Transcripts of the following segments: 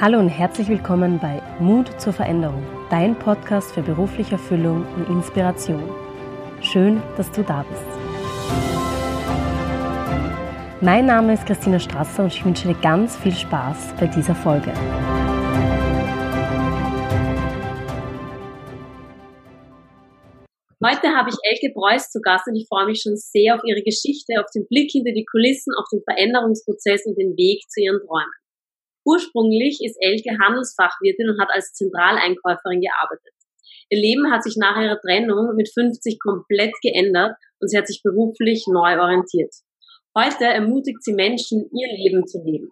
Hallo und herzlich willkommen bei Mut zur Veränderung, dein Podcast für berufliche Erfüllung und Inspiration. Schön, dass du da bist. Mein Name ist Christina Strasser und ich wünsche dir ganz viel Spaß bei dieser Folge. Heute habe ich Elke Preuß zu Gast und ich freue mich schon sehr auf ihre Geschichte, auf den Blick hinter die Kulissen, auf den Veränderungsprozess und den Weg zu ihren Träumen. Ursprünglich ist Elke Handelsfachwirtin und hat als Zentraleinkäuferin gearbeitet. Ihr Leben hat sich nach ihrer Trennung mit 50 komplett geändert und sie hat sich beruflich neu orientiert. Heute ermutigt sie Menschen, ihr Leben zu leben.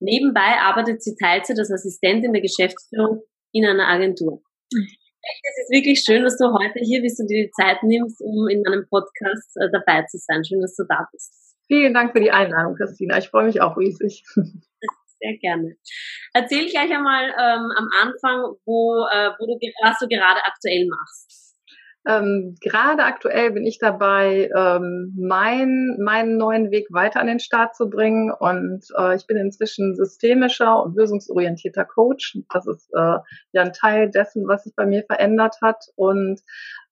Nebenbei arbeitet sie Teilzeit als Assistentin der Geschäftsführung in einer Agentur. Es ist wirklich schön, dass du heute hier bist und dir die Zeit nimmst, um in meinem Podcast äh, dabei zu sein. Schön, dass du da bist. Vielen Dank für die Einladung, Christina. Ich freue mich auch riesig. Sehr gerne. Erzähl gleich einmal ähm, am Anfang, wo, äh, wo du, was du gerade aktuell machst. Ähm, gerade aktuell bin ich dabei, ähm, mein, meinen neuen Weg weiter an den Start zu bringen. Und äh, ich bin inzwischen systemischer und lösungsorientierter Coach. Das ist äh, ja ein Teil dessen, was sich bei mir verändert hat. Und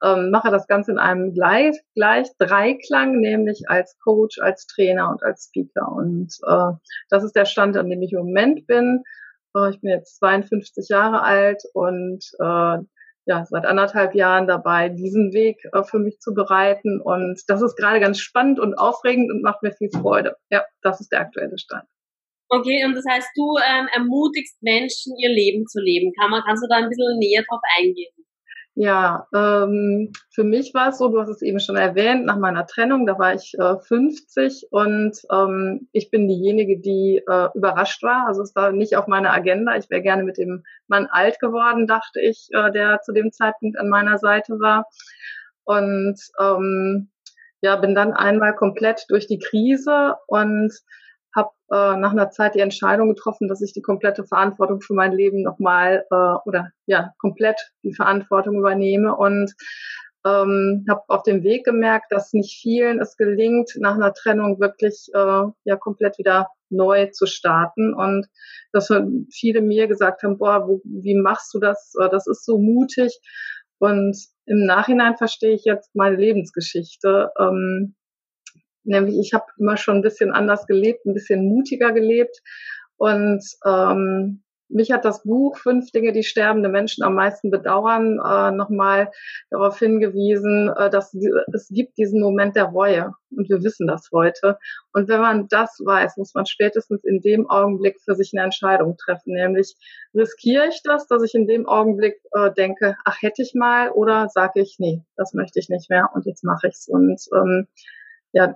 ähm, mache das Ganze in einem gleich, gleich Dreiklang, nämlich als Coach, als Trainer und als Speaker. Und äh, das ist der Stand, an dem ich im Moment bin. Äh, ich bin jetzt 52 Jahre alt und äh, ja, seit anderthalb Jahren dabei, diesen Weg äh, für mich zu bereiten. Und das ist gerade ganz spannend und aufregend und macht mir viel Freude. Ja, das ist der aktuelle Stand. Okay, und das heißt, du ähm, ermutigst Menschen, ihr Leben zu leben. Kann man, kannst du da ein bisschen näher drauf eingehen? Ja, ähm, für mich war es so, du hast es eben schon erwähnt, nach meiner Trennung, da war ich äh, 50 und ähm, ich bin diejenige, die äh, überrascht war. Also es war nicht auf meiner Agenda. Ich wäre gerne mit dem Mann alt geworden, dachte ich, äh, der zu dem Zeitpunkt an meiner Seite war. Und ähm, ja, bin dann einmal komplett durch die Krise und habe äh, nach einer Zeit die Entscheidung getroffen, dass ich die komplette Verantwortung für mein Leben nochmal äh, oder ja komplett die Verantwortung übernehme und ähm, habe auf dem Weg gemerkt, dass nicht vielen es gelingt, nach einer Trennung wirklich äh, ja komplett wieder neu zu starten und dass viele mir gesagt haben, boah, wo, wie machst du das? Äh, das ist so mutig und im Nachhinein verstehe ich jetzt meine Lebensgeschichte. Ähm, Nämlich ich habe immer schon ein bisschen anders gelebt, ein bisschen mutiger gelebt. Und ähm, mich hat das Buch Fünf Dinge, die sterbende Menschen am meisten bedauern, äh, nochmal darauf hingewiesen, äh, dass es gibt diesen Moment der Reue. Und wir wissen das heute. Und wenn man das weiß, muss man spätestens in dem Augenblick für sich eine Entscheidung treffen. Nämlich, riskiere ich das, dass ich in dem Augenblick äh, denke, ach, hätte ich mal, oder sage ich, nee, das möchte ich nicht mehr und jetzt mache ich's. Und ähm, ja,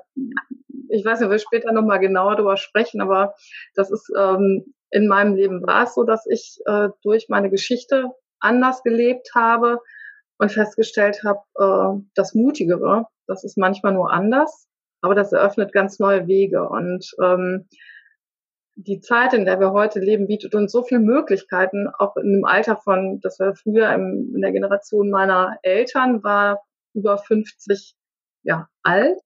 ich weiß nicht, wir später nochmal genauer darüber sprechen, aber das ist ähm, in meinem Leben war es so, dass ich äh, durch meine Geschichte anders gelebt habe und festgestellt habe, äh, das Mutigere, das ist manchmal nur anders, aber das eröffnet ganz neue Wege und ähm, die Zeit, in der wir heute leben, bietet uns so viele Möglichkeiten, auch in einem Alter von, das war früher in der Generation meiner Eltern, war über 50 ja, alt.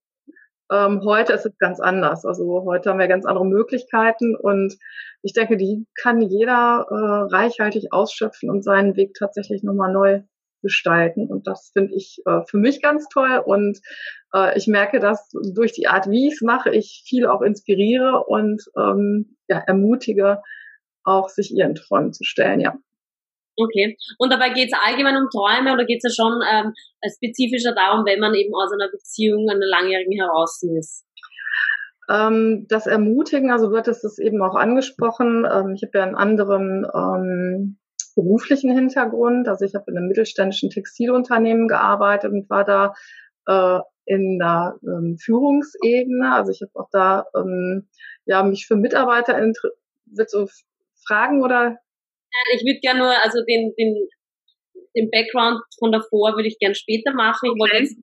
Ähm, heute ist es ganz anders. Also heute haben wir ganz andere Möglichkeiten und ich denke, die kann jeder äh, reichhaltig ausschöpfen und seinen Weg tatsächlich nochmal neu gestalten. Und das finde ich äh, für mich ganz toll. Und äh, ich merke, dass durch die Art, wie ich es mache, ich viele auch inspiriere und ähm, ja, ermutige, auch sich ihren Träumen zu stellen. Ja. Okay. Und dabei geht es allgemein um Träume oder geht es ja schon ähm, spezifischer darum, wenn man eben aus einer Beziehung, einer langjährigen heraus ist? Ähm, das Ermutigen, also wird es eben auch angesprochen. Ähm, ich habe ja einen anderen ähm, beruflichen Hintergrund. Also ich habe in einem mittelständischen Textilunternehmen gearbeitet und war da äh, in der ähm, Führungsebene. Also ich habe auch da ähm, ja mich für Mitarbeiter wird so Fragen oder ich würde gerne nur, also den, den, den Background von davor würde ich gerne später machen. Ich wollte jetzt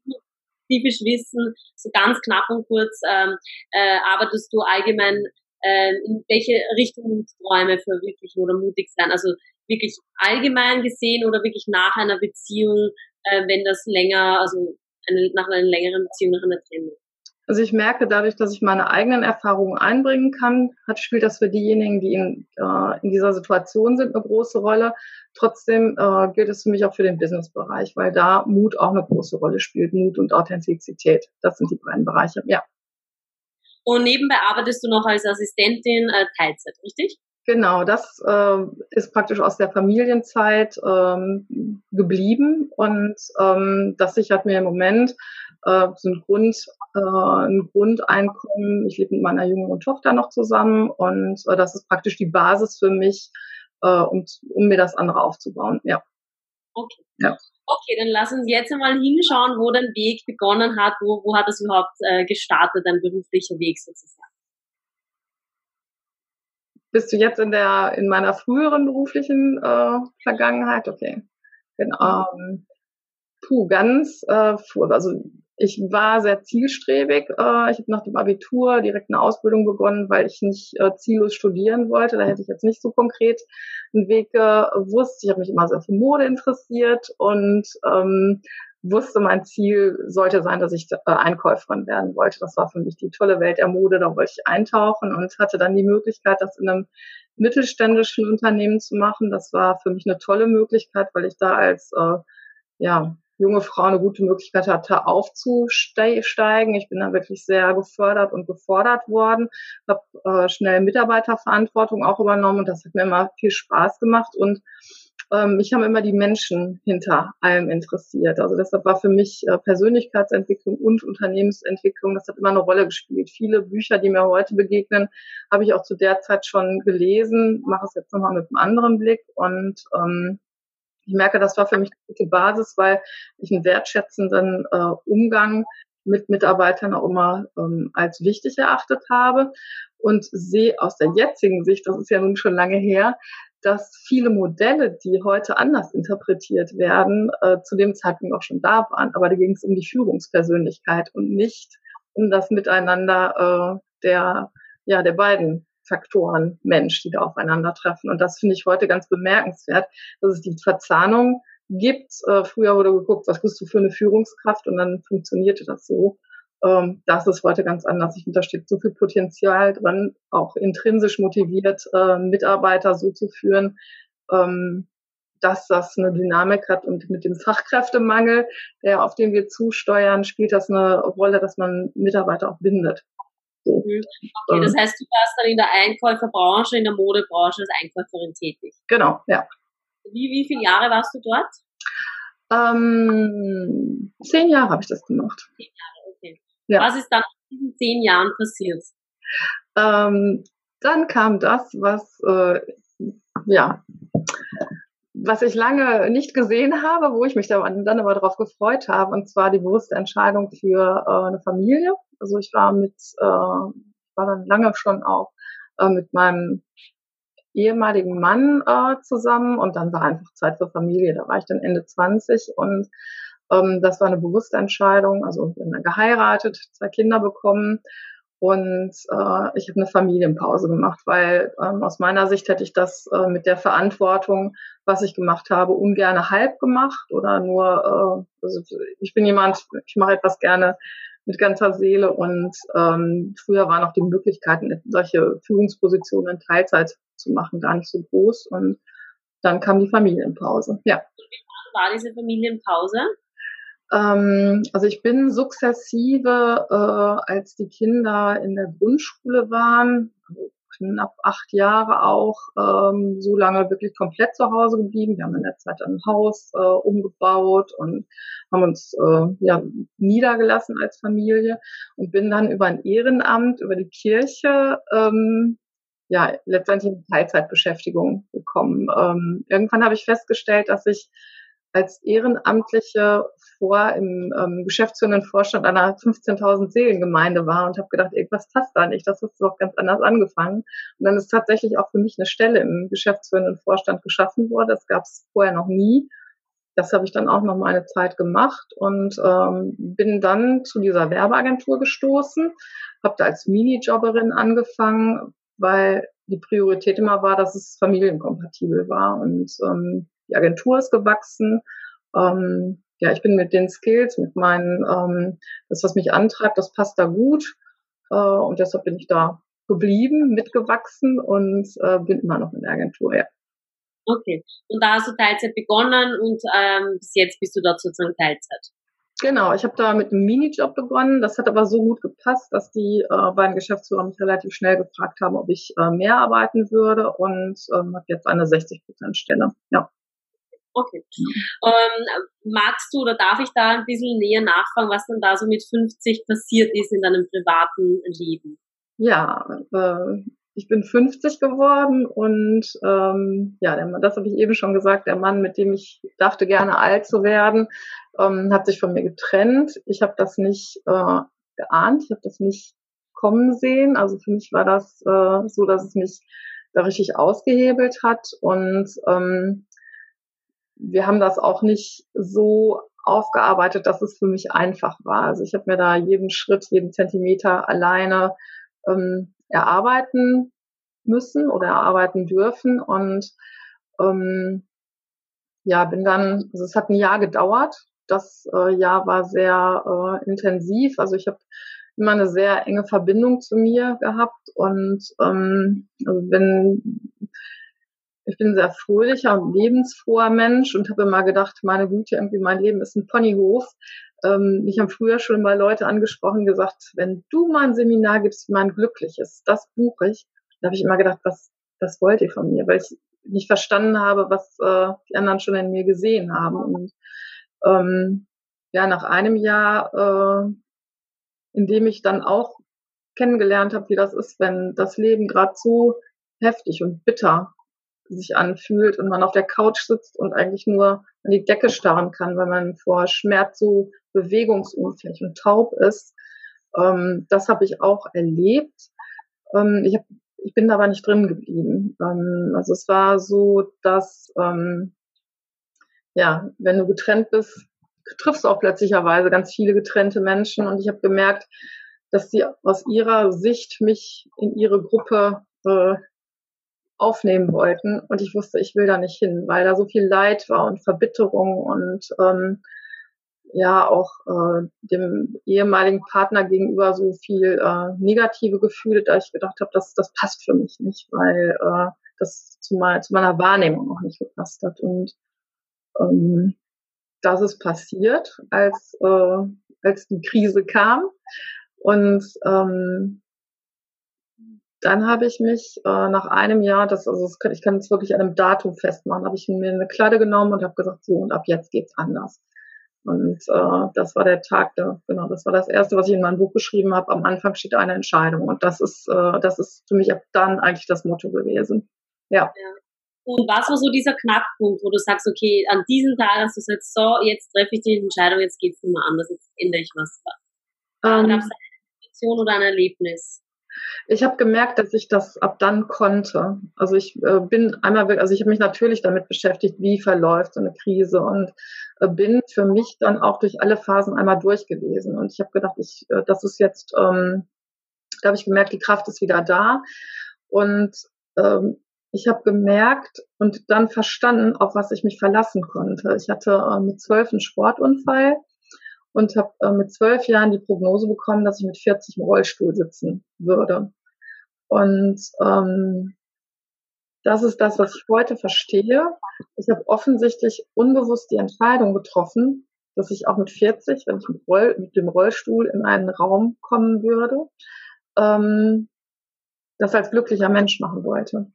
spezifisch wissen, so ganz knapp und kurz, ähm, äh, arbeitest du allgemein, äh, in welche Richtung Träume verwirklichen oder mutig sein? Also wirklich allgemein gesehen oder wirklich nach einer Beziehung, äh, wenn das länger, also eine, nach einer längeren Beziehung, nach einer Trennung? Also ich merke dadurch, dass ich meine eigenen Erfahrungen einbringen kann, hat, spielt das für diejenigen, die in, äh, in dieser Situation sind, eine große Rolle. Trotzdem äh, gilt es für mich auch für den Businessbereich, weil da Mut auch eine große Rolle spielt. Mut und Authentizität. Das sind die beiden Bereiche, ja. Und nebenbei arbeitest du noch als Assistentin äh, Teilzeit, richtig? Genau, das äh, ist praktisch aus der Familienzeit ähm, geblieben und ähm, das sichert mir im Moment äh, so ein, Grund, äh, ein Grundeinkommen. Ich lebe mit meiner jüngeren Tochter noch zusammen und äh, das ist praktisch die Basis für mich, äh, um, um mir das andere aufzubauen. Ja. Okay. Ja. Okay, dann lass uns jetzt einmal hinschauen, wo dein Weg begonnen hat, wo, wo hat das überhaupt äh, gestartet, dein beruflicher Weg sozusagen. Bist du jetzt in der in meiner früheren beruflichen äh, Vergangenheit? Okay. Genau. Ähm, puh, ganz äh, also ich war sehr zielstrebig. Äh, ich habe nach dem Abitur direkt eine Ausbildung begonnen, weil ich nicht äh, ziellos studieren wollte. Da hätte ich jetzt nicht so konkret einen Weg gewusst. Ich habe mich immer sehr für Mode interessiert und ähm, wusste, mein Ziel sollte sein, dass ich äh, Einkäuferin werden wollte. Das war für mich die tolle Welt der Mode. Da wollte ich eintauchen und hatte dann die Möglichkeit, das in einem mittelständischen Unternehmen zu machen. Das war für mich eine tolle Möglichkeit, weil ich da als äh, ja, junge Frau eine gute Möglichkeit hatte, aufzusteigen. Ich bin da wirklich sehr gefördert und gefordert worden, habe äh, schnell Mitarbeiterverantwortung auch übernommen und das hat mir immer viel Spaß gemacht und ähm, mich haben immer die Menschen hinter allem interessiert. Also deshalb war für mich äh, Persönlichkeitsentwicklung und Unternehmensentwicklung, das hat immer eine Rolle gespielt. Viele Bücher, die mir heute begegnen, habe ich auch zu der Zeit schon gelesen, mache es jetzt nochmal mit einem anderen Blick und ähm, ich merke, das war für mich eine gute Basis, weil ich einen wertschätzenden äh, Umgang mit Mitarbeitern auch immer ähm, als wichtig erachtet habe und sehe aus der jetzigen Sicht, das ist ja nun schon lange her, dass viele Modelle, die heute anders interpretiert werden, äh, zu dem Zeitpunkt auch schon da waren. Aber da ging es um die Führungspersönlichkeit und nicht um das Miteinander äh, der, ja, der beiden Faktoren Mensch, die da aufeinandertreffen. Und das finde ich heute ganz bemerkenswert, dass es die Verzahnung gibt. Äh, früher wurde geguckt, was bist du für eine Führungskraft und dann funktionierte das so. Ähm, das ist heute ganz anders. Ich finde, da steht so viel Potenzial dran, auch intrinsisch motiviert, äh, Mitarbeiter so zu führen, ähm, dass das eine Dynamik hat und mit dem Fachkräftemangel, der auf den wir zusteuern, spielt das eine Rolle, dass man Mitarbeiter auch bindet. Mhm. Okay, das heißt, du warst dann in der Einkäuferbranche, in der Modebranche als Einkäuferin tätig. Genau, ja. Wie, wie viele Jahre warst du dort? Ähm, zehn Jahre habe ich das gemacht. Zehn Jahre, okay. Ja. Was ist dann in diesen zehn Jahren passiert? Ähm, dann kam das, was äh, ja was ich lange nicht gesehen habe, wo ich mich dann, aber darauf gefreut habe, und zwar die bewusste Entscheidung für äh, eine Familie. Also ich war mit, äh, war dann lange schon auch äh, mit meinem ehemaligen Mann äh, zusammen und dann war einfach Zeit für Familie. Da war ich dann Ende 20 und ähm, das war eine bewusste Entscheidung. Also wir haben dann geheiratet, zwei Kinder bekommen und äh, ich habe eine Familienpause gemacht, weil ähm, aus meiner Sicht hätte ich das äh, mit der Verantwortung, was ich gemacht habe, ungerne halb gemacht oder nur, äh, also ich bin jemand, ich mache etwas gerne mit ganzer Seele und ähm, früher waren auch die Möglichkeiten, solche Führungspositionen in Teilzeit zu machen, gar nicht so groß und dann kam die Familienpause. Ja. Wie war diese Familienpause? Ähm, also ich bin sukzessive, äh, als die Kinder in der Grundschule waren, also knapp acht Jahre auch, ähm, so lange wirklich komplett zu Hause geblieben. Wir haben in der Zeit ein Haus äh, umgebaut und haben uns äh, ja, niedergelassen als Familie und bin dann über ein Ehrenamt, über die Kirche, ähm, ja, letztendlich in Teilzeitbeschäftigung gekommen. Ähm, irgendwann habe ich festgestellt, dass ich als Ehrenamtliche vor im ähm, geschäftsführenden Vorstand einer 15.000 Seelengemeinde war und habe gedacht, irgendwas passt da nicht, das ist doch ganz anders angefangen. Und dann ist tatsächlich auch für mich eine Stelle im geschäftsführenden Vorstand geschaffen worden. Das gab es vorher noch nie. Das habe ich dann auch noch mal eine Zeit gemacht und ähm, bin dann zu dieser Werbeagentur gestoßen, habe da als Minijobberin angefangen, weil die Priorität immer war, dass es familienkompatibel war und ähm, die Agentur ist gewachsen. Ähm, ja, ich bin mit den Skills, mit meinen, ähm, das, was mich antreibt, das passt da gut. Äh, und deshalb bin ich da geblieben, mitgewachsen und äh, bin immer noch in der Agentur, ja. Okay. Und da hast du Teilzeit begonnen und ähm, bis jetzt bist du dort sozusagen Teilzeit. Genau, ich habe da mit einem Minijob begonnen. Das hat aber so gut gepasst, dass die äh, beiden Geschäftsführer mich relativ schnell gefragt haben, ob ich äh, mehr arbeiten würde und ähm, habe jetzt eine 60-Prozent-Stelle. Ja. Okay. Ähm, magst du oder darf ich da ein bisschen näher nachfragen, was dann da so mit 50 passiert ist in deinem privaten Leben? Ja, äh, ich bin 50 geworden und ähm, ja, der das habe ich eben schon gesagt, der Mann, mit dem ich dachte gerne alt zu werden, ähm, hat sich von mir getrennt. Ich habe das nicht äh, geahnt, ich habe das nicht kommen sehen. Also für mich war das äh, so, dass es mich da richtig ausgehebelt hat und ähm, wir haben das auch nicht so aufgearbeitet, dass es für mich einfach war. Also ich habe mir da jeden Schritt, jeden Zentimeter alleine ähm, erarbeiten müssen oder erarbeiten dürfen und ähm, ja, bin dann, also es hat ein Jahr gedauert. Das äh, Jahr war sehr äh, intensiv. Also ich habe immer eine sehr enge Verbindung zu mir gehabt und ähm, also wenn ich bin ein sehr fröhlicher und lebensfroher Mensch und habe immer gedacht, meine Güte, irgendwie mein Leben ist ein Ponyhof. Ähm, mich haben früher schon mal Leute angesprochen, gesagt, wenn du mal ein Seminar gibst, wie man glücklich ist, das buche ich. Da habe ich immer gedacht, was, was wollt ihr von mir? Weil ich nicht verstanden habe, was äh, die anderen schon in mir gesehen haben. Und ähm, ja, nach einem Jahr, äh, in dem ich dann auch kennengelernt habe, wie das ist, wenn das Leben gerade so heftig und bitter sich anfühlt und man auf der Couch sitzt und eigentlich nur an die Decke starren kann, weil man vor Schmerz so bewegungsunfähig und taub ist. Ähm, das habe ich auch erlebt. Ähm, ich, hab, ich bin aber nicht drin geblieben. Ähm, also es war so, dass ähm, ja, wenn du getrennt bist, triffst du auch plötzlicherweise ganz viele getrennte Menschen und ich habe gemerkt, dass sie aus ihrer Sicht mich in ihre Gruppe äh, aufnehmen wollten. Und ich wusste, ich will da nicht hin, weil da so viel Leid war und Verbitterung und ähm, ja auch äh, dem ehemaligen Partner gegenüber so viel äh, negative Gefühle, da ich gedacht habe, das, das passt für mich nicht, weil äh, das zu, mein, zu meiner Wahrnehmung auch nicht gepasst hat. Und ähm, das ist passiert, als, äh, als die Krise kam. Und ähm, dann habe ich mich äh, nach einem Jahr, das, also das kann, ich kann es wirklich an einem Datum festmachen, habe ich mir eine Kladde genommen und habe gesagt, so und ab jetzt geht's anders. Und äh, das war der Tag, da, genau, das war das erste, was ich in meinem Buch geschrieben habe. Am Anfang steht eine Entscheidung und das ist, äh, das ist für mich ab dann eigentlich das Motto gewesen. Ja. ja. Und was war so dieser Knackpunkt, wo du sagst, okay, an diesem Tag hast du gesagt, so, jetzt treffe ich die Entscheidung, jetzt geht's nicht mehr anders, jetzt ändere ich was. Ähm, Gab es eine Situation oder ein Erlebnis? Ich habe gemerkt, dass ich das ab dann konnte. Also ich äh, bin einmal, also ich habe mich natürlich damit beschäftigt, wie verläuft so eine Krise und äh, bin für mich dann auch durch alle Phasen einmal durch gewesen. Und ich habe gedacht, ich, äh, das ist jetzt, ähm, da habe ich gemerkt, die Kraft ist wieder da. Und ähm, ich habe gemerkt und dann verstanden, auf was ich mich verlassen konnte. Ich hatte äh, mit zwölf einen Sportunfall und habe äh, mit zwölf Jahren die Prognose bekommen, dass ich mit 40 im Rollstuhl sitzen würde. Und ähm, das ist das, was ich heute verstehe. Ich habe offensichtlich unbewusst die Entscheidung getroffen, dass ich auch mit 40, wenn ich mit, Roll, mit dem Rollstuhl in einen Raum kommen würde, ähm, das als glücklicher Mensch machen wollte.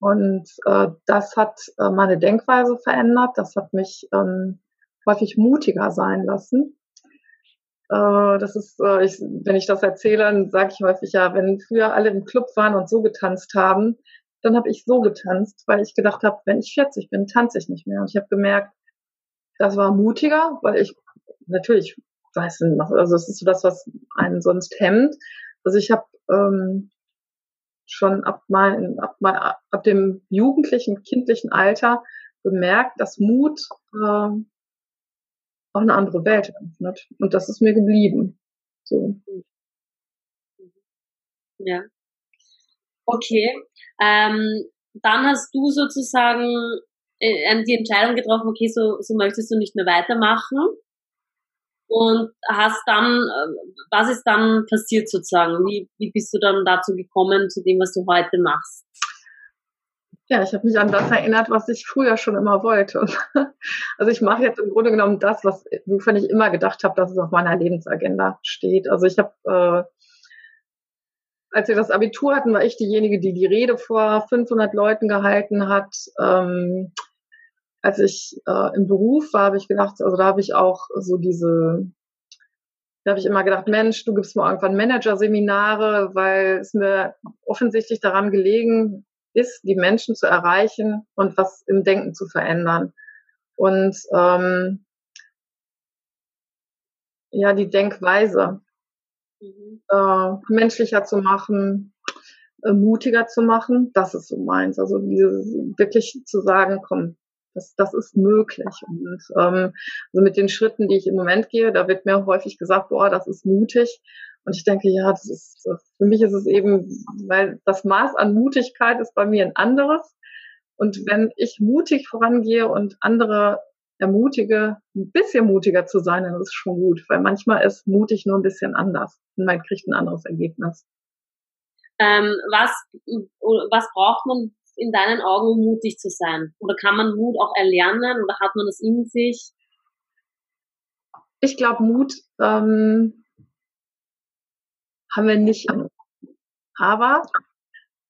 Und äh, das hat äh, meine Denkweise verändert. Das hat mich ähm, häufig mutiger sein lassen. Äh, das ist, äh, ich, wenn ich das erzähle, dann sage ich häufig ja, wenn früher alle im Club waren und so getanzt haben, dann habe ich so getanzt, weil ich gedacht habe, wenn ich 40 bin, tanze ich nicht mehr. Und ich habe gemerkt, das war mutiger, weil ich natürlich weiß nicht, also das ist so das, was einen sonst hemmt. Also ich habe ähm, schon ab, mein, ab, mein, ab dem jugendlichen, kindlichen Alter bemerkt, dass Mut äh, auch eine andere Welt öffnet. Und das ist mir geblieben. So. Ja. Okay. Ähm, dann hast du sozusagen äh, die Entscheidung getroffen, okay, so, so möchtest du nicht mehr weitermachen. Und hast dann, äh, was ist dann passiert sozusagen? Wie, wie bist du dann dazu gekommen, zu dem, was du heute machst? Ja, ich habe mich an das erinnert, was ich früher schon immer wollte. Also ich mache jetzt im Grunde genommen das, was wovon ich immer gedacht habe, dass es auf meiner Lebensagenda steht. Also ich habe, äh, als wir das Abitur hatten, war ich diejenige, die die Rede vor 500 Leuten gehalten hat. Ähm, als ich äh, im Beruf war, habe ich gedacht, also da habe ich auch so diese, da habe ich immer gedacht, Mensch, du gibst mir irgendwann Managerseminare, weil es mir offensichtlich daran gelegen ist, die Menschen zu erreichen und was im Denken zu verändern. Und ähm, ja, die Denkweise mhm. äh, menschlicher zu machen, äh, mutiger zu machen, das ist so meins. Also dieses wirklich zu sagen, komm, das, das ist möglich. Und ähm, also mit den Schritten, die ich im Moment gehe, da wird mir häufig gesagt, boah, das ist mutig. Und ich denke, ja, das ist, für mich ist es eben, weil das Maß an Mutigkeit ist bei mir ein anderes. Und wenn ich mutig vorangehe und andere ermutige, ein bisschen mutiger zu sein, dann ist es schon gut, weil manchmal ist mutig nur ein bisschen anders und man kriegt ein anderes Ergebnis. Ähm, was, was braucht man in deinen Augen, um mutig zu sein? Oder kann man Mut auch erlernen oder hat man das in sich? Ich glaube, Mut ähm, haben wir nicht. Aber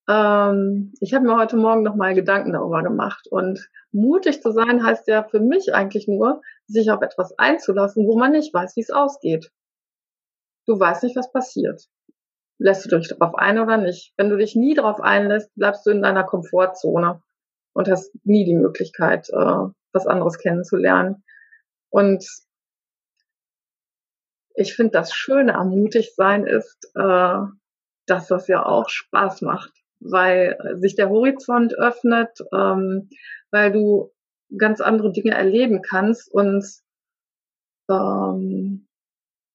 ähm, ich habe mir heute Morgen noch mal Gedanken darüber gemacht. Und mutig zu sein heißt ja für mich eigentlich nur, sich auf etwas einzulassen, wo man nicht weiß, wie es ausgeht. Du weißt nicht, was passiert. Lässt du dich darauf ein oder nicht? Wenn du dich nie darauf einlässt, bleibst du in deiner Komfortzone und hast nie die Möglichkeit, äh, was anderes kennenzulernen. Und ich finde, das Schöne am Mutigsein ist, äh, dass das ja auch Spaß macht, weil sich der Horizont öffnet, ähm, weil du ganz andere Dinge erleben kannst und ähm,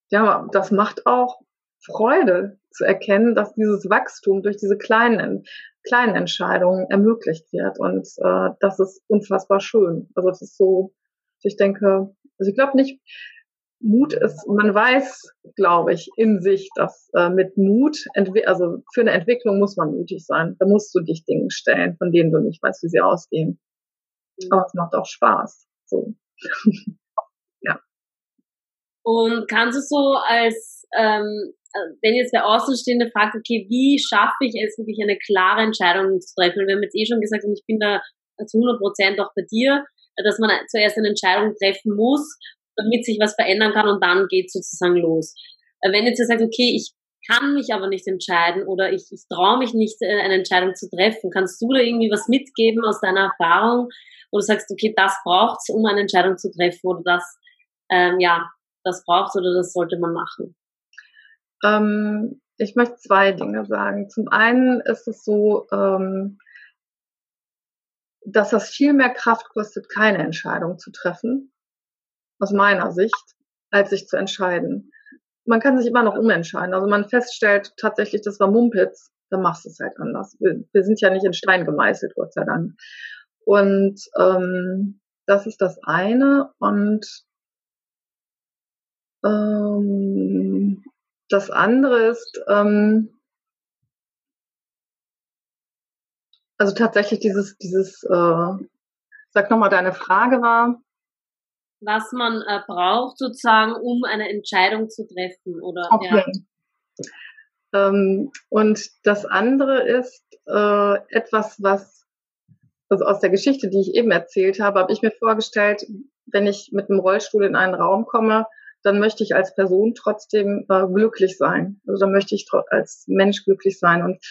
ja, das macht auch Freude zu erkennen, dass dieses Wachstum durch diese kleinen, kleinen Entscheidungen ermöglicht wird. Und äh, das ist unfassbar schön. Also das ist so, ich denke, also ich glaube nicht, Mut ist, man weiß, glaube ich, in sich, dass äh, mit Mut, also für eine Entwicklung muss man mutig sein. Da musst du dich Dingen stellen, von denen du nicht weißt, wie sie ausgehen. Mhm. Aber es macht auch Spaß. So. ja. Und kannst du so als, ähm, wenn jetzt der Außenstehende fragt, okay, wie schaffe ich es, wirklich eine klare Entscheidung zu treffen? Wir haben jetzt eh schon gesagt, und ich bin da zu 100 Prozent auch bei dir, dass man zuerst eine Entscheidung treffen muss damit sich was verändern kann und dann geht sozusagen los. Äh, wenn jetzt ihr sagt, okay, ich kann mich aber nicht entscheiden oder ich, ich traue mich nicht, äh, eine Entscheidung zu treffen, kannst du da irgendwie was mitgeben aus deiner Erfahrung, wo du sagst, okay, das braucht's, um eine Entscheidung zu treffen oder das, ähm, ja, das braucht's oder das sollte man machen? Ähm, ich möchte zwei Dinge sagen. Zum einen ist es so, ähm, dass das viel mehr Kraft kostet, keine Entscheidung zu treffen, aus meiner Sicht, als sich zu entscheiden. Man kann sich immer noch umentscheiden. Also man feststellt tatsächlich, das war Mumpitz, dann machst du es halt anders. Wir, wir sind ja nicht in Stein gemeißelt, Gott sei Dank. Und ähm, das ist das eine. Und ähm, das andere ist, ähm, also tatsächlich dieses, dieses, äh, sag nochmal, deine Frage war was man äh, braucht, sozusagen, um eine Entscheidung zu treffen, oder? Okay. Ja. Ähm, und das andere ist äh, etwas, was also aus der Geschichte, die ich eben erzählt habe, habe ich mir vorgestellt, wenn ich mit einem Rollstuhl in einen Raum komme, dann möchte ich als Person trotzdem äh, glücklich sein. Also dann möchte ich als Mensch glücklich sein. Und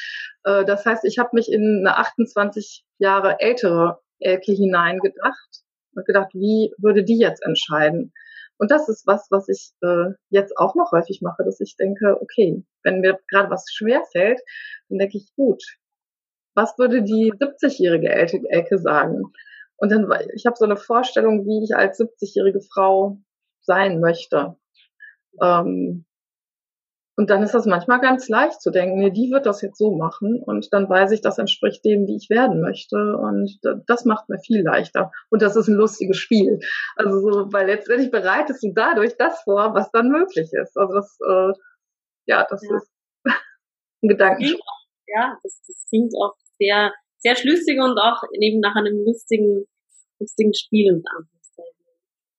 äh, das heißt, ich habe mich in eine 28 Jahre ältere Elke hineingedacht und gedacht, wie würde die jetzt entscheiden? Und das ist was, was ich äh, jetzt auch noch häufig mache, dass ich denke, okay, wenn mir gerade was schwer fällt, dann denke ich, gut, was würde die 70-jährige Elke sagen? Und dann, ich habe so eine Vorstellung, wie ich als 70-jährige Frau sein möchte. Ähm, und dann ist das manchmal ganz leicht zu denken, nee, die wird das jetzt so machen und dann weiß ich, das entspricht dem, wie ich werden möchte und das macht mir viel leichter und das ist ein lustiges Spiel. Also so, weil letztendlich bereitest du dadurch das vor, was dann möglich ist. Also das, äh, ja, das ja. ist ein Gedanken. Ja, das, das klingt auch sehr, sehr schlüssig und auch eben nach einem lustigen, lustigen Spiel und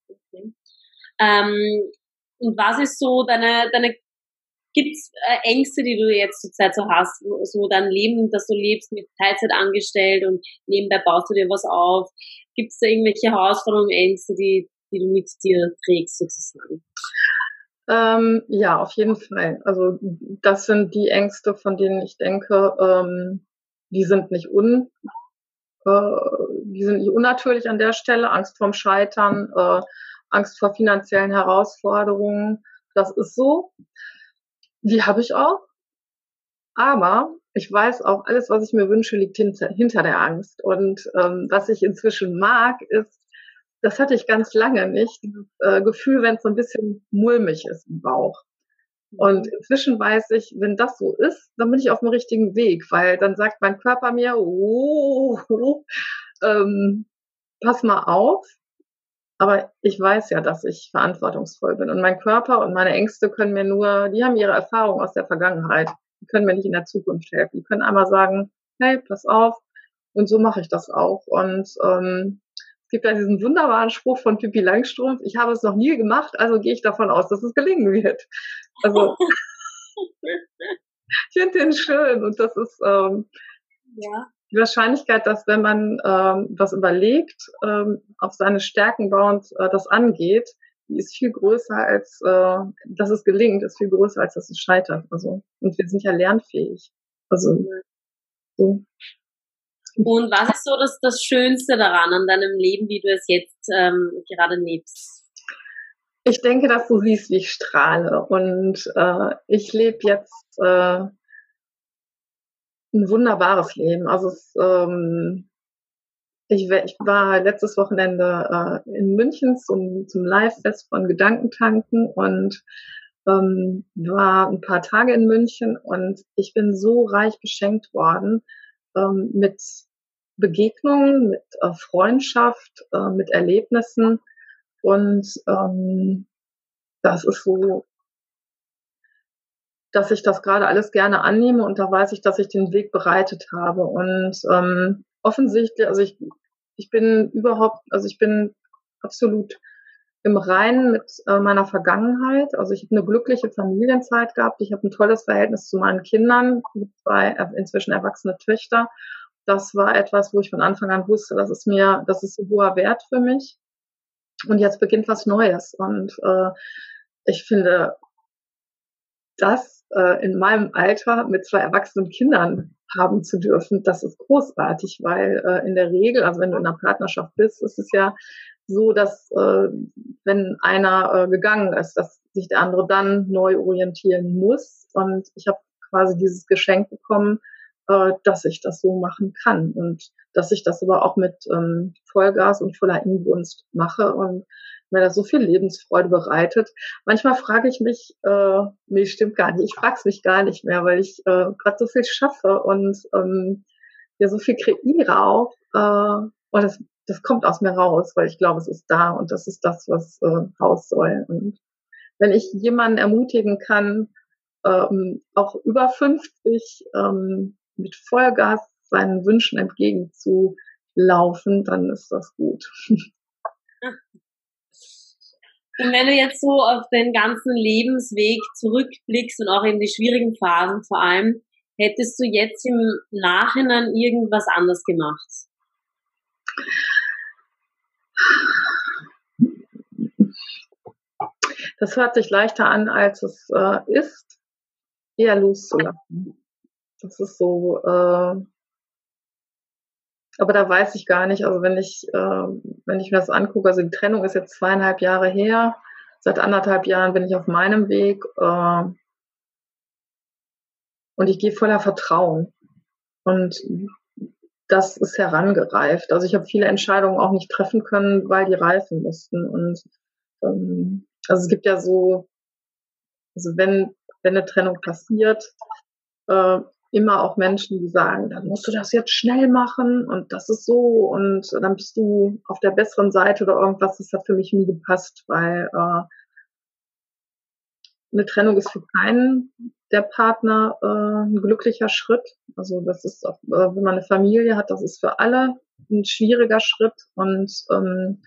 okay. ähm, und was ist so deine, deine Gibt's äh, Ängste, die du jetzt zurzeit so hast, so dein Leben, das du lebst mit Teilzeit angestellt und nebenbei baust du dir was auf? Gibt es da irgendwelche Herausforderungen, Ängste, die, die du mit dir trägst sozusagen? Ähm, ja, auf jeden Fall. Also das sind die Ängste, von denen ich denke, ähm, die sind nicht un, äh, die sind unnatürlich an der Stelle. Angst vorm Scheitern, äh, Angst vor finanziellen Herausforderungen. Das ist so. Die habe ich auch. Aber ich weiß auch, alles, was ich mir wünsche, liegt hinter, hinter der Angst. Und ähm, was ich inzwischen mag, ist, das hatte ich ganz lange nicht, dieses äh, Gefühl, wenn es so ein bisschen mulmig ist im Bauch. Und inzwischen weiß ich, wenn das so ist, dann bin ich auf dem richtigen Weg, weil dann sagt mein Körper mir, oh ähm, pass mal auf, aber ich weiß ja, dass ich verantwortungsvoll bin. Und mein Körper und meine Ängste können mir nur, die haben ihre Erfahrung aus der Vergangenheit. Die können mir nicht in der Zukunft helfen. Die können einmal sagen, hey, pass auf. Und so mache ich das auch. Und ähm, es gibt ja diesen wunderbaren Spruch von Pippi Langstrumpf, ich habe es noch nie gemacht, also gehe ich davon aus, dass es gelingen wird. Also ich finde den schön und das ist ähm, ja die Wahrscheinlichkeit, dass wenn man ähm, was überlegt, ähm, auf seine Stärken bauend äh, das angeht, die ist viel größer als, äh, dass es gelingt, ist viel größer als dass es scheitert. Also und wir sind ja lernfähig. Also so. Und was ist so das, das Schönste daran an deinem Leben, wie du es jetzt ähm, gerade lebst? Ich denke, dass du siehst, wie ich strahle. Und äh, ich lebe jetzt äh, ein wunderbares Leben. Also es, ähm, ich, ich war letztes Wochenende äh, in München zum, zum Live-Fest von Gedankentanken und ähm, war ein paar Tage in München und ich bin so reich beschenkt worden ähm, mit Begegnungen, mit äh, Freundschaft, äh, mit Erlebnissen und ähm, das ist so dass ich das gerade alles gerne annehme und da weiß ich, dass ich den Weg bereitet habe. Und ähm, offensichtlich, also ich, ich bin überhaupt, also ich bin absolut im Reinen mit äh, meiner Vergangenheit. Also ich habe eine glückliche Familienzeit gehabt. Ich habe ein tolles Verhältnis zu meinen Kindern, zwei inzwischen erwachsene Töchter. Das war etwas, wo ich von Anfang an wusste, das ist mir, das ist ein hoher Wert für mich. Und jetzt beginnt was Neues. Und äh, ich finde, das äh, in meinem Alter mit zwei erwachsenen Kindern haben zu dürfen, das ist großartig, weil äh, in der Regel, also wenn du in einer Partnerschaft bist, ist es ja so, dass äh, wenn einer äh, gegangen ist, dass sich der andere dann neu orientieren muss. Und ich habe quasi dieses Geschenk bekommen, äh, dass ich das so machen kann und dass ich das aber auch mit ähm, Vollgas und voller Inbrunst mache und mir das so viel Lebensfreude bereitet. Manchmal frage ich mich, äh, nee, stimmt gar nicht, ich frage es mich gar nicht mehr, weil ich äh, gerade so viel schaffe und ähm, ja so viel kreiere auch. Äh, und das, das kommt aus mir raus, weil ich glaube, es ist da und das ist das, was äh, raus soll. Und wenn ich jemanden ermutigen kann, ähm, auch über 50 ähm, mit Vollgas seinen Wünschen entgegenzulaufen, dann ist das gut. Und wenn du jetzt so auf den ganzen Lebensweg zurückblickst und auch in die schwierigen Phasen vor allem, hättest du jetzt im Nachhinein irgendwas anders gemacht? Das hört sich leichter an, als es äh, ist, eher loszulassen. Das ist so, äh, aber da weiß ich gar nicht, also wenn ich, äh, wenn ich mir das angucke, also die Trennung ist jetzt zweieinhalb Jahre her, seit anderthalb Jahren bin ich auf meinem Weg äh, und ich gehe voller Vertrauen. Und das ist herangereift. Also ich habe viele Entscheidungen auch nicht treffen können, weil die reifen mussten. Und ähm, also es gibt ja so, also wenn wenn eine Trennung passiert, äh, immer auch Menschen, die sagen, dann musst du das jetzt schnell machen und das ist so und dann bist du auf der besseren Seite oder irgendwas. Das hat für mich nie gepasst, weil äh, eine Trennung ist für keinen der Partner äh, ein glücklicher Schritt. Also das ist auch, äh, wenn man eine Familie hat, das ist für alle ein schwieriger Schritt und ähm,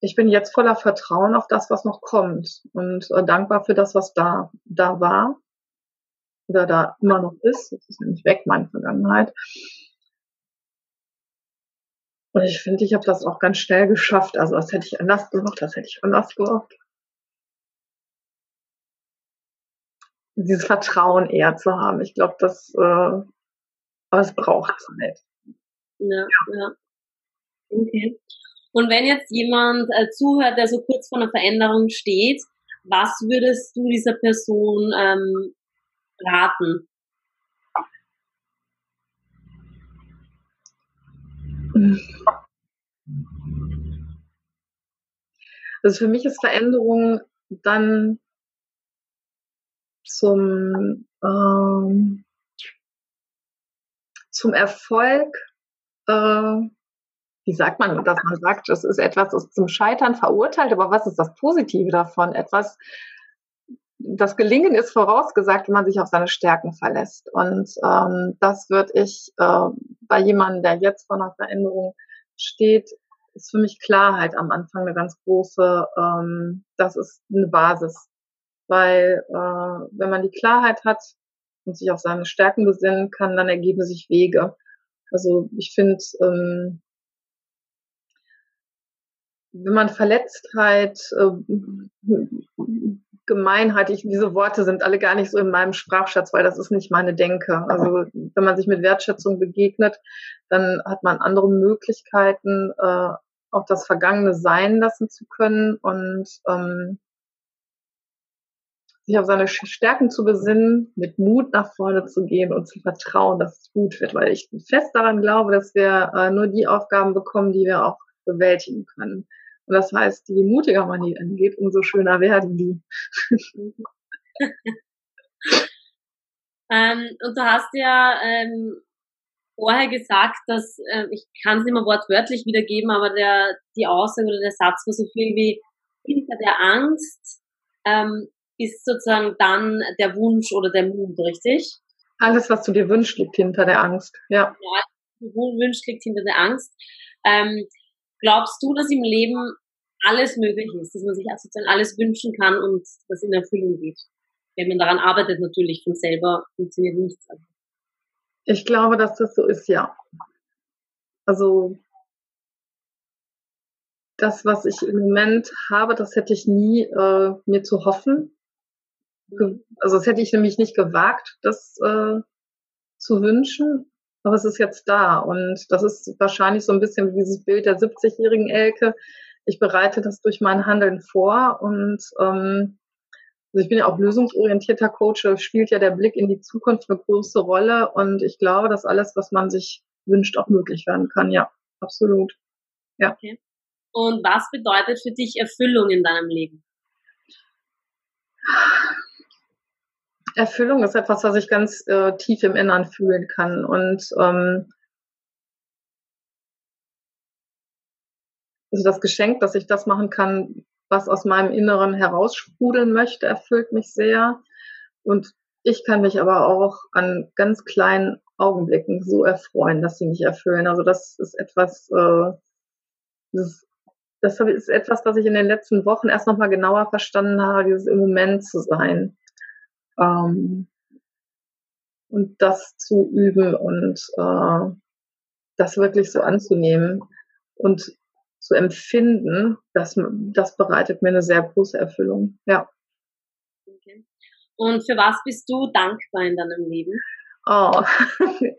ich bin jetzt voller Vertrauen auf das, was noch kommt und äh, dankbar für das, was da da war oder da immer noch ist. Das ist nämlich weg, meine Vergangenheit. Und ich finde, ich habe das auch ganz schnell geschafft. Also das hätte ich anders gemacht, das hätte ich anders gemacht. Dieses Vertrauen eher zu haben. Ich glaube, das, äh, aber es braucht Zeit. Ja, ja. Okay. Und wenn jetzt jemand äh, zuhört, der so kurz vor einer Veränderung steht, was würdest du dieser Person ähm, raten? Also für mich ist Veränderung dann zum, ähm, zum Erfolg, äh, wie sagt man, dass man sagt, es ist etwas das zum Scheitern verurteilt, aber was ist das Positive davon? Etwas, das Gelingen ist vorausgesagt, wenn man sich auf seine Stärken verlässt. Und ähm, das würde ich äh, bei jemandem, der jetzt vor einer Veränderung steht, ist für mich Klarheit am Anfang eine ganz große, ähm, das ist eine Basis. Weil äh, wenn man die Klarheit hat und sich auf seine Stärken besinnen kann, dann ergeben sich Wege. Also ich finde, ähm, wenn man Verletztheit, äh, Gemeinheit, ich, diese Worte sind alle gar nicht so in meinem Sprachschatz, weil das ist nicht meine Denke. Also wenn man sich mit Wertschätzung begegnet, dann hat man andere Möglichkeiten, äh, auch das Vergangene sein lassen zu können und ähm, sich auf seine Stärken zu besinnen, mit Mut nach vorne zu gehen und zu vertrauen, dass es gut wird, weil ich fest daran glaube, dass wir äh, nur die Aufgaben bekommen, die wir auch bewältigen können. Und das heißt, je mutiger man die angeht, umso schöner werden die. ähm, und du hast ja ähm, vorher gesagt, dass, äh, ich kann es nicht mehr wortwörtlich wiedergeben, aber der, die Aussage oder der Satz war so viel wie, hinter der Angst ähm, ist sozusagen dann der Wunsch oder der Mut, richtig? Alles, was du dir wünschst, liegt hinter der Angst, ja. Ja, du wünschst, liegt hinter der Angst. Ähm, glaubst du, dass im Leben alles möglich ist, dass man sich sozusagen alles wünschen kann und das in Erfüllung geht? Wenn man daran arbeitet, natürlich von selber funktioniert nichts. Ich glaube, dass das so ist, ja. Also das, was ich im Moment habe, das hätte ich nie äh, mir zu hoffen. Also das hätte ich nämlich nicht gewagt, das äh, zu wünschen. Aber es ist jetzt da und das ist wahrscheinlich so ein bisschen wie dieses Bild der 70-jährigen Elke. Ich bereite das durch mein Handeln vor und ähm, also ich bin ja auch lösungsorientierter Coach, spielt ja der Blick in die Zukunft eine große Rolle und ich glaube, dass alles, was man sich wünscht, auch möglich werden kann. Ja, absolut. Ja. Okay. Und was bedeutet für dich Erfüllung in deinem Leben? Erfüllung ist etwas, was ich ganz äh, tief im Innern fühlen kann. Und ähm, also das Geschenk, dass ich das machen kann, was aus meinem Inneren heraussprudeln möchte, erfüllt mich sehr. Und ich kann mich aber auch an ganz kleinen Augenblicken so erfreuen, dass sie mich erfüllen. Also das ist etwas, äh, das, das ist etwas, was ich in den letzten Wochen erst nochmal genauer verstanden habe, dieses im Moment zu sein. Ähm, und das zu üben und äh, das wirklich so anzunehmen und zu empfinden, das, das bereitet mir eine sehr große Erfüllung. Ja. Okay. Und für was bist du dankbar in deinem Leben? Oh.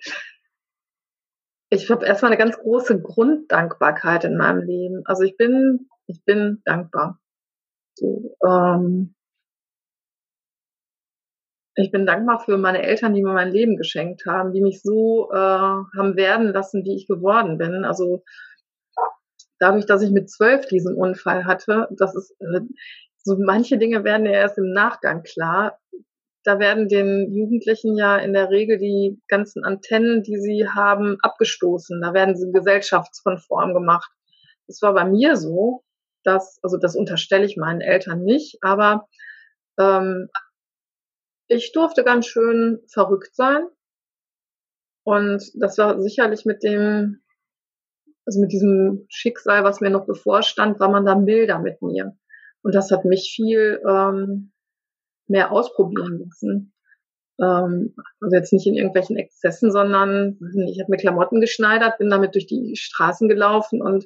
ich habe erstmal eine ganz große Grunddankbarkeit in meinem Leben. Also ich bin, ich bin dankbar. So, ähm, ich bin dankbar für meine Eltern, die mir mein Leben geschenkt haben, die mich so äh, haben werden lassen, wie ich geworden bin. Also dadurch, dass ich mit zwölf diesen Unfall hatte, das ist, äh, so manche Dinge werden ja erst im Nachgang klar. Da werden den Jugendlichen ja in der Regel die ganzen Antennen, die sie haben, abgestoßen. Da werden sie gesellschaftskonform gemacht. Das war bei mir so, dass, also das unterstelle ich meinen Eltern nicht, aber ähm, ich durfte ganz schön verrückt sein. Und das war sicherlich mit dem, also mit diesem Schicksal, was mir noch bevorstand, war man da milder mit mir. Und das hat mich viel ähm, mehr ausprobieren lassen. Ähm, also jetzt nicht in irgendwelchen Exzessen, sondern ich habe mir Klamotten geschneidert, bin damit durch die Straßen gelaufen und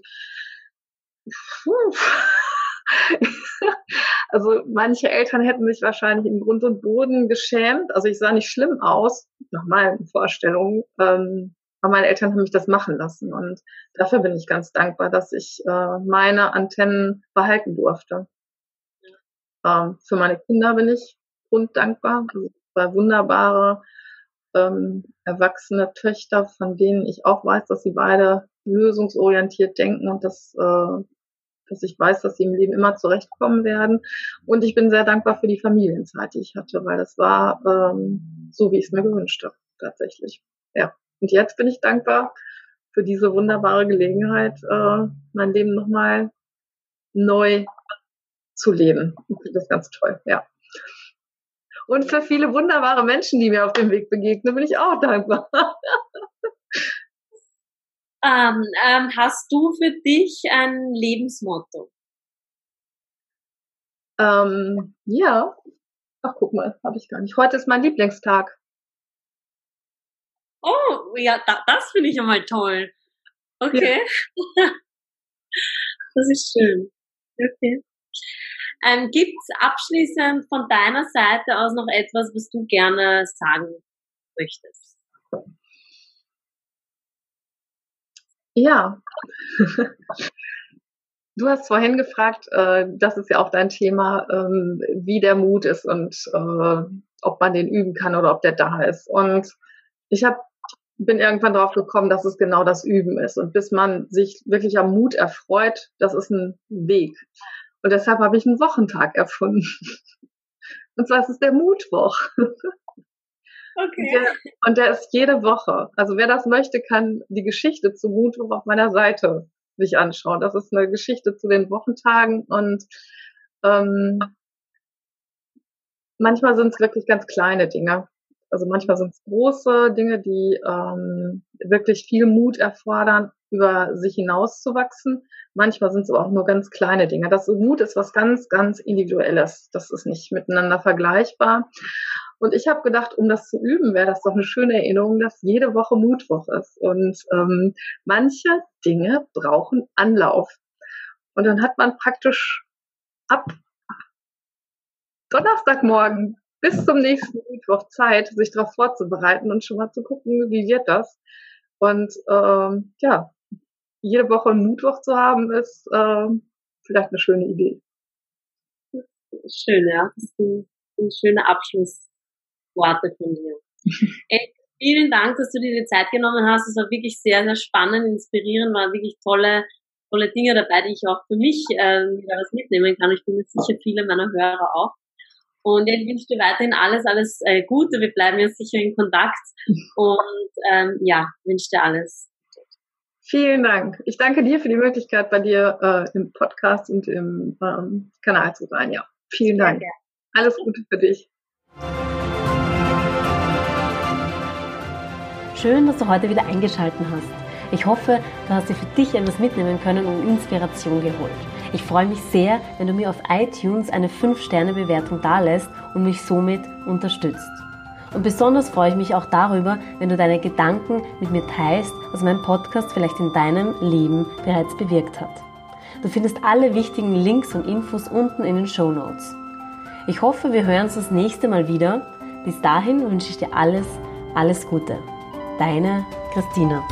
also manche Eltern hätten sich wahrscheinlich im Grund und Boden geschämt. Also ich sah nicht schlimm aus, nach meinen Vorstellungen. Ähm, aber meine Eltern haben mich das machen lassen. Und dafür bin ich ganz dankbar, dass ich äh, meine Antennen behalten durfte. Ähm, für meine Kinder bin ich grunddankbar. Also zwei wunderbare ähm, erwachsene Töchter, von denen ich auch weiß, dass sie beide lösungsorientiert denken und das äh, dass ich weiß, dass sie im Leben immer zurechtkommen werden. Und ich bin sehr dankbar für die Familienzeit, die ich hatte, weil das war ähm, so, wie ich es mir gewünscht habe, tatsächlich. Ja. Und jetzt bin ich dankbar für diese wunderbare Gelegenheit, äh, mein Leben nochmal neu zu leben. Ich finde das ganz toll, ja. Und für viele wunderbare Menschen, die mir auf dem Weg begegnen, bin ich auch dankbar. Ähm, ähm, hast du für dich ein Lebensmotto? Ähm, ja. Ach, guck mal, habe ich gar nicht. Heute ist mein Lieblingstag. Oh, ja, da, das finde ich ja mal toll. Okay. Ja. das ist schön. Okay. Ähm, Gibt es abschließend von deiner Seite aus noch etwas, was du gerne sagen möchtest? Ja. Du hast vorhin gefragt, äh, das ist ja auch dein Thema, ähm, wie der Mut ist und äh, ob man den üben kann oder ob der da ist. Und ich hab, bin irgendwann drauf gekommen, dass es genau das Üben ist. Und bis man sich wirklich am Mut erfreut, das ist ein Weg. Und deshalb habe ich einen Wochentag erfunden. Und zwar ist es der Mutwoch. Okay. Der, und der ist jede Woche. Also wer das möchte, kann die Geschichte zu Mutwoch auf meiner Seite sich anschauen. Das ist eine Geschichte zu den Wochentagen und ähm, manchmal sind es wirklich ganz kleine Dinge. Also manchmal sind es große Dinge, die ähm, wirklich viel Mut erfordern, über sich hinauszuwachsen. Manchmal sind es aber auch nur ganz kleine Dinge. Das Mut ist was ganz, ganz Individuelles. Das ist nicht miteinander vergleichbar. Und ich habe gedacht, um das zu üben, wäre das doch eine schöne Erinnerung, dass jede Woche Mutwoch ist. Und ähm, manche Dinge brauchen Anlauf. Und dann hat man praktisch ab Donnerstagmorgen bis zum nächsten Mittwoch Zeit, sich darauf vorzubereiten und schon mal zu gucken, wie wird das. Und ähm, ja, jede Woche einen Mutwoch zu haben, ist ähm, vielleicht eine schöne Idee. Schön, ja. Das ist ein, ein schöner Abschluss. Worte von dir. Ey, vielen Dank, dass du dir die Zeit genommen hast. Es war wirklich sehr, sehr spannend, inspirierend, waren wirklich tolle, tolle Dinge dabei, die ich auch für mich äh, wieder was mitnehmen kann. Ich bin mir sicher, viele meiner Hörer auch. Und ich wünsche dir weiterhin alles, alles äh, Gute. Wir bleiben ja sicher in Kontakt. Und ähm, ja, wünsche dir alles. Vielen Dank. Ich danke dir für die Möglichkeit, bei dir äh, im Podcast und im ähm, Kanal zu sein. Ja, vielen Dank. Alles Gute für dich. Schön, dass du heute wieder eingeschaltet hast. Ich hoffe, du hast dir für dich etwas mitnehmen können und Inspiration geholt. Ich freue mich sehr, wenn du mir auf iTunes eine 5-Sterne-Bewertung dalässt und mich somit unterstützt. Und besonders freue ich mich auch darüber, wenn du deine Gedanken mit mir teilst, was mein Podcast vielleicht in deinem Leben bereits bewirkt hat. Du findest alle wichtigen Links und Infos unten in den Show Notes. Ich hoffe, wir hören uns das nächste Mal wieder. Bis dahin wünsche ich dir alles, alles Gute. Deine Christina.